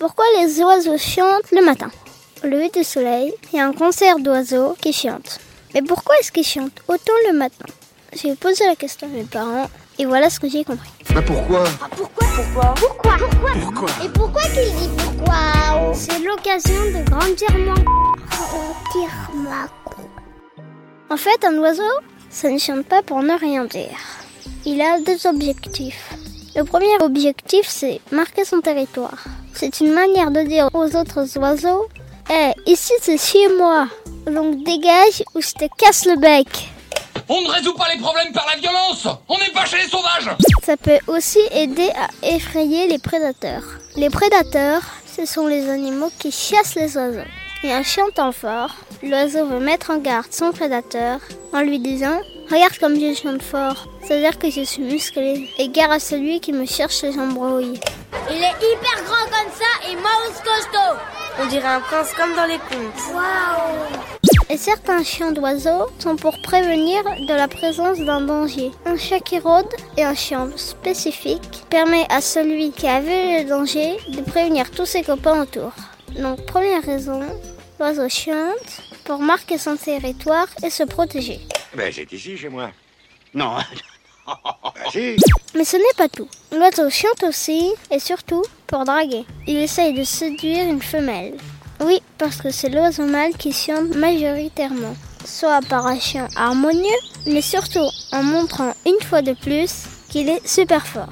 Pourquoi les oiseaux chantent le matin Au lever du soleil, il y a un concert d'oiseaux qui chantent. Mais pourquoi est-ce qu'ils chantent autant le matin J'ai posé la question à mes parents et voilà ce que j'ai compris. Mais pourquoi Ah, pourquoi Pourquoi Pourquoi Pourquoi Pourquoi Et pourquoi qu'il dit pourquoi C'est l'occasion de grandir moins. Grandir moins. En fait, un oiseau, ça ne chante pas pour ne rien dire. Il a deux objectifs. Le premier objectif, c'est marquer son territoire. C'est une manière de dire aux autres oiseaux Eh, ici c'est chez moi, donc dégage ou je te casse le bec. On ne résout pas les problèmes par la violence On n'est pas chez les sauvages Ça peut aussi aider à effrayer les prédateurs. Les prédateurs, ce sont les animaux qui chassent les oiseaux. Et en chantant fort, l'oiseau veut mettre en garde son prédateur en lui disant Regarde comme je chante fort, c'est-à-dire que je suis musclé. Et gare à celui qui me cherche les embrouilles. Il est hyper grand comme ça et mouse costaud. On dirait un prince comme dans les contes. Et certains chiens d'oiseaux sont pour prévenir de la présence d'un danger. Un chat qui rôde et un chien spécifique permet à celui qui a vu le danger de prévenir tous ses copains autour. Donc première raison, l'oiseau chante pour marquer son territoire et se protéger. Ben, c'est ici, chez moi. Non. ben, si. Mais ce n'est pas tout. L'oiseau chante aussi et surtout pour draguer. Il essaye de séduire une femelle. Oui, parce que c'est l'oiseau mâle qui chante majoritairement. Soit par un chant harmonieux, mais surtout en montrant une fois de plus qu'il est super fort.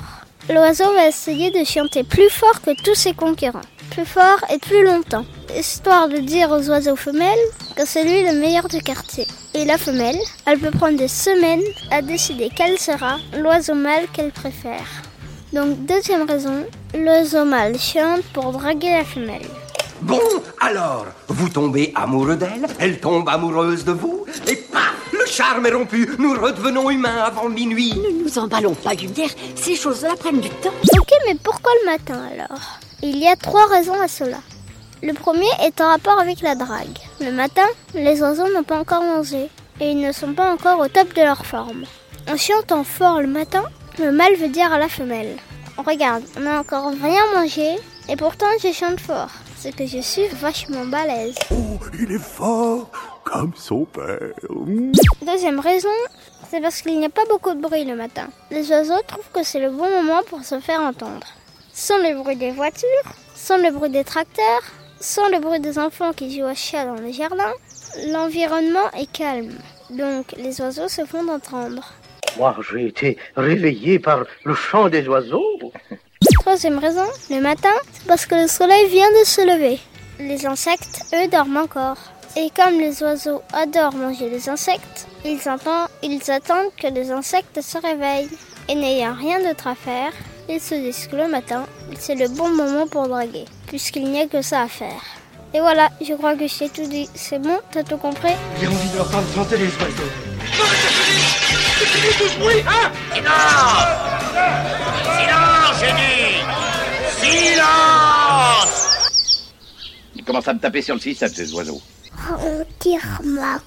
L'oiseau va essayer de chanter plus fort que tous ses concurrents. Plus fort et plus longtemps. Histoire de dire aux oiseaux femelles que c'est lui le meilleur du quartier. Et la femelle, elle peut prendre des semaines à décider quel sera l'oiseau mâle qu'elle préfère. Donc deuxième raison, l'oiseau mâle chante pour draguer la femelle. Bon, alors, vous tombez amoureux d'elle, elle tombe amoureuse de vous, et paf, le charme est rompu, nous redevenons humains avant minuit. Ne nous emballons pas, lumière. Ces choses-là prennent du temps. Ok, mais pourquoi le matin alors? Il y a trois raisons à cela. Le premier est en rapport avec la drague. Le matin, les oiseaux n'ont pas encore mangé et ils ne sont pas encore au top de leur forme. En chantant fort le matin, le mâle veut dire à la femelle Regarde, on n'a encore rien mangé et pourtant je chante fort. C'est que je suis vachement balèze. Oh, il est fort comme son père. Deuxième raison, c'est parce qu'il n'y a pas beaucoup de bruit le matin. Les oiseaux trouvent que c'est le bon moment pour se faire entendre. Sans le bruit des voitures, sans le bruit des tracteurs, sans le bruit des enfants qui jouent à chat dans le jardin, l'environnement est calme. Donc les oiseaux se font entendre. Moi, j'ai été réveillé par le chant des oiseaux. Troisième raison, le matin, c'est parce que le soleil vient de se lever. Les insectes, eux, dorment encore. Et comme les oiseaux adorent manger les insectes, ils, entendent, ils attendent que les insectes se réveillent. Et n'ayant rien d'autre à faire, ils se disent que le matin, c'est le bon moment pour draguer, puisqu'il n'y a que ça à faire. Et voilà, je crois que je t'ai tout dit. C'est bon, t'as tout compris? J'ai envie de leur chanter les oiseaux. Silence, j'ai dit Silence Ils commencent à me taper sur le système, ces oiseaux. Oh, tire ma